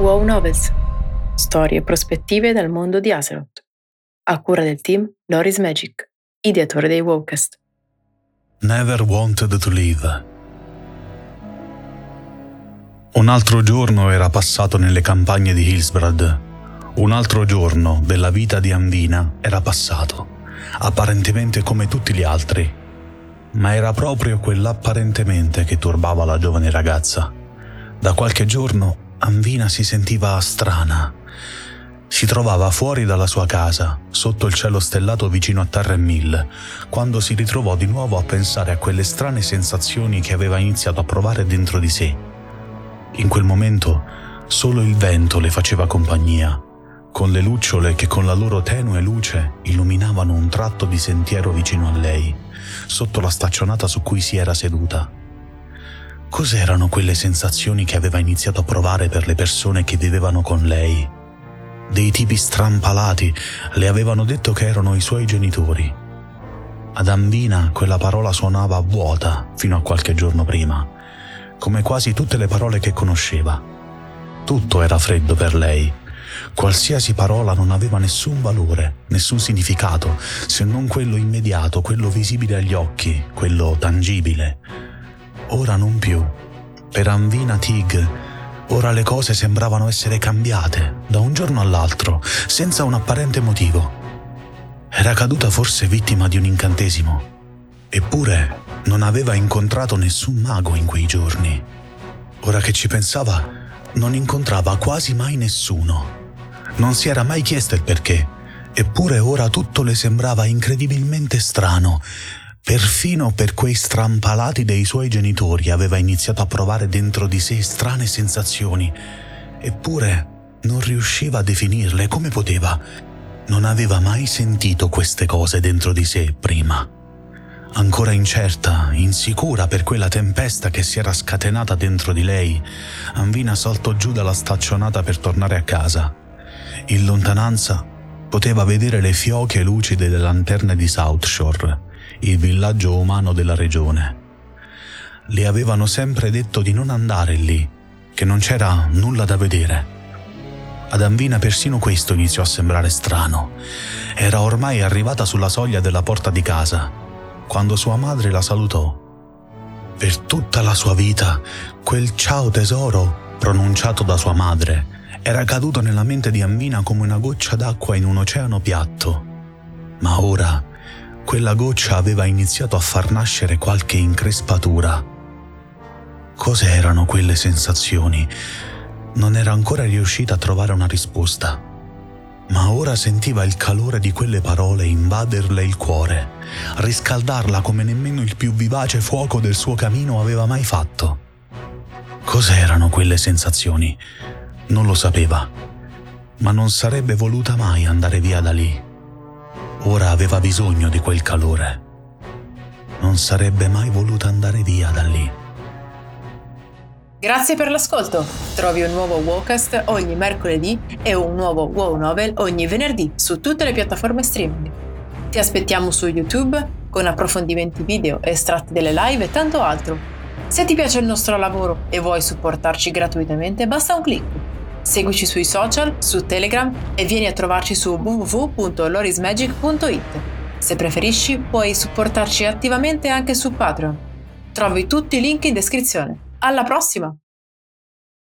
Wow Novels, storie e prospettive dal mondo di Azeroth, a cura del team Loris Magic, ideatore dei Wowcast. Never wanted to live. Un altro giorno era passato nelle campagne di Hillsbrad. Un altro giorno della vita di Andina era passato, apparentemente come tutti gli altri. Ma era proprio quell'apparentemente che turbava la giovane ragazza. Da qualche giorno Anvina si sentiva strana. Si trovava fuori dalla sua casa, sotto il cielo stellato vicino a Tarremil, quando si ritrovò di nuovo a pensare a quelle strane sensazioni che aveva iniziato a provare dentro di sé. In quel momento solo il vento le faceva compagnia, con le lucciole che con la loro tenue luce illuminavano un tratto di sentiero vicino a lei, sotto la staccionata su cui si era seduta. Cos'erano quelle sensazioni che aveva iniziato a provare per le persone che vivevano con lei? Dei tipi strampalati le avevano detto che erano i suoi genitori. Ad Ambina quella parola suonava vuota fino a qualche giorno prima, come quasi tutte le parole che conosceva. Tutto era freddo per lei. Qualsiasi parola non aveva nessun valore, nessun significato, se non quello immediato, quello visibile agli occhi, quello tangibile ora non più. Per Anvina Tig, ora le cose sembravano essere cambiate da un giorno all'altro, senza un apparente motivo. Era caduta forse vittima di un incantesimo. Eppure non aveva incontrato nessun mago in quei giorni. Ora che ci pensava, non incontrava quasi mai nessuno. Non si era mai chiesta il perché, eppure ora tutto le sembrava incredibilmente strano Perfino per quei strampalati dei suoi genitori aveva iniziato a provare dentro di sé strane sensazioni, eppure non riusciva a definirle come poteva. Non aveva mai sentito queste cose dentro di sé prima. Ancora incerta, insicura per quella tempesta che si era scatenata dentro di lei, Anvina saltò giù dalla staccionata per tornare a casa. In lontananza poteva vedere le fioche lucide delle lanterne di South Shore il villaggio umano della regione. Le avevano sempre detto di non andare lì, che non c'era nulla da vedere. Ad Anvina persino questo iniziò a sembrare strano. Era ormai arrivata sulla soglia della porta di casa, quando sua madre la salutò. Per tutta la sua vita, quel ciao tesoro, pronunciato da sua madre, era caduto nella mente di Anvina come una goccia d'acqua in un oceano piatto. Ma ora quella goccia aveva iniziato a far nascere qualche increspatura. Cos'erano quelle sensazioni? Non era ancora riuscita a trovare una risposta, ma ora sentiva il calore di quelle parole invaderle il cuore, riscaldarla come nemmeno il più vivace fuoco del suo camino aveva mai fatto. Cos'erano quelle sensazioni? Non lo sapeva, ma non sarebbe voluta mai andare via da lì. Ora aveva bisogno di quel calore. Non sarebbe mai voluta andare via da lì. Grazie per l'ascolto. Trovi un nuovo Wowcast ogni mercoledì e un nuovo Wow Novel ogni venerdì su tutte le piattaforme streaming. Ti aspettiamo su YouTube con approfondimenti video, estratti delle live e tanto altro. Se ti piace il nostro lavoro e vuoi supportarci gratuitamente, basta un clic Seguici sui social, su Telegram e vieni a trovarci su www.lorismagic.it. Se preferisci, puoi supportarci attivamente anche su Patreon. Trovi tutti i link in descrizione. Alla prossima!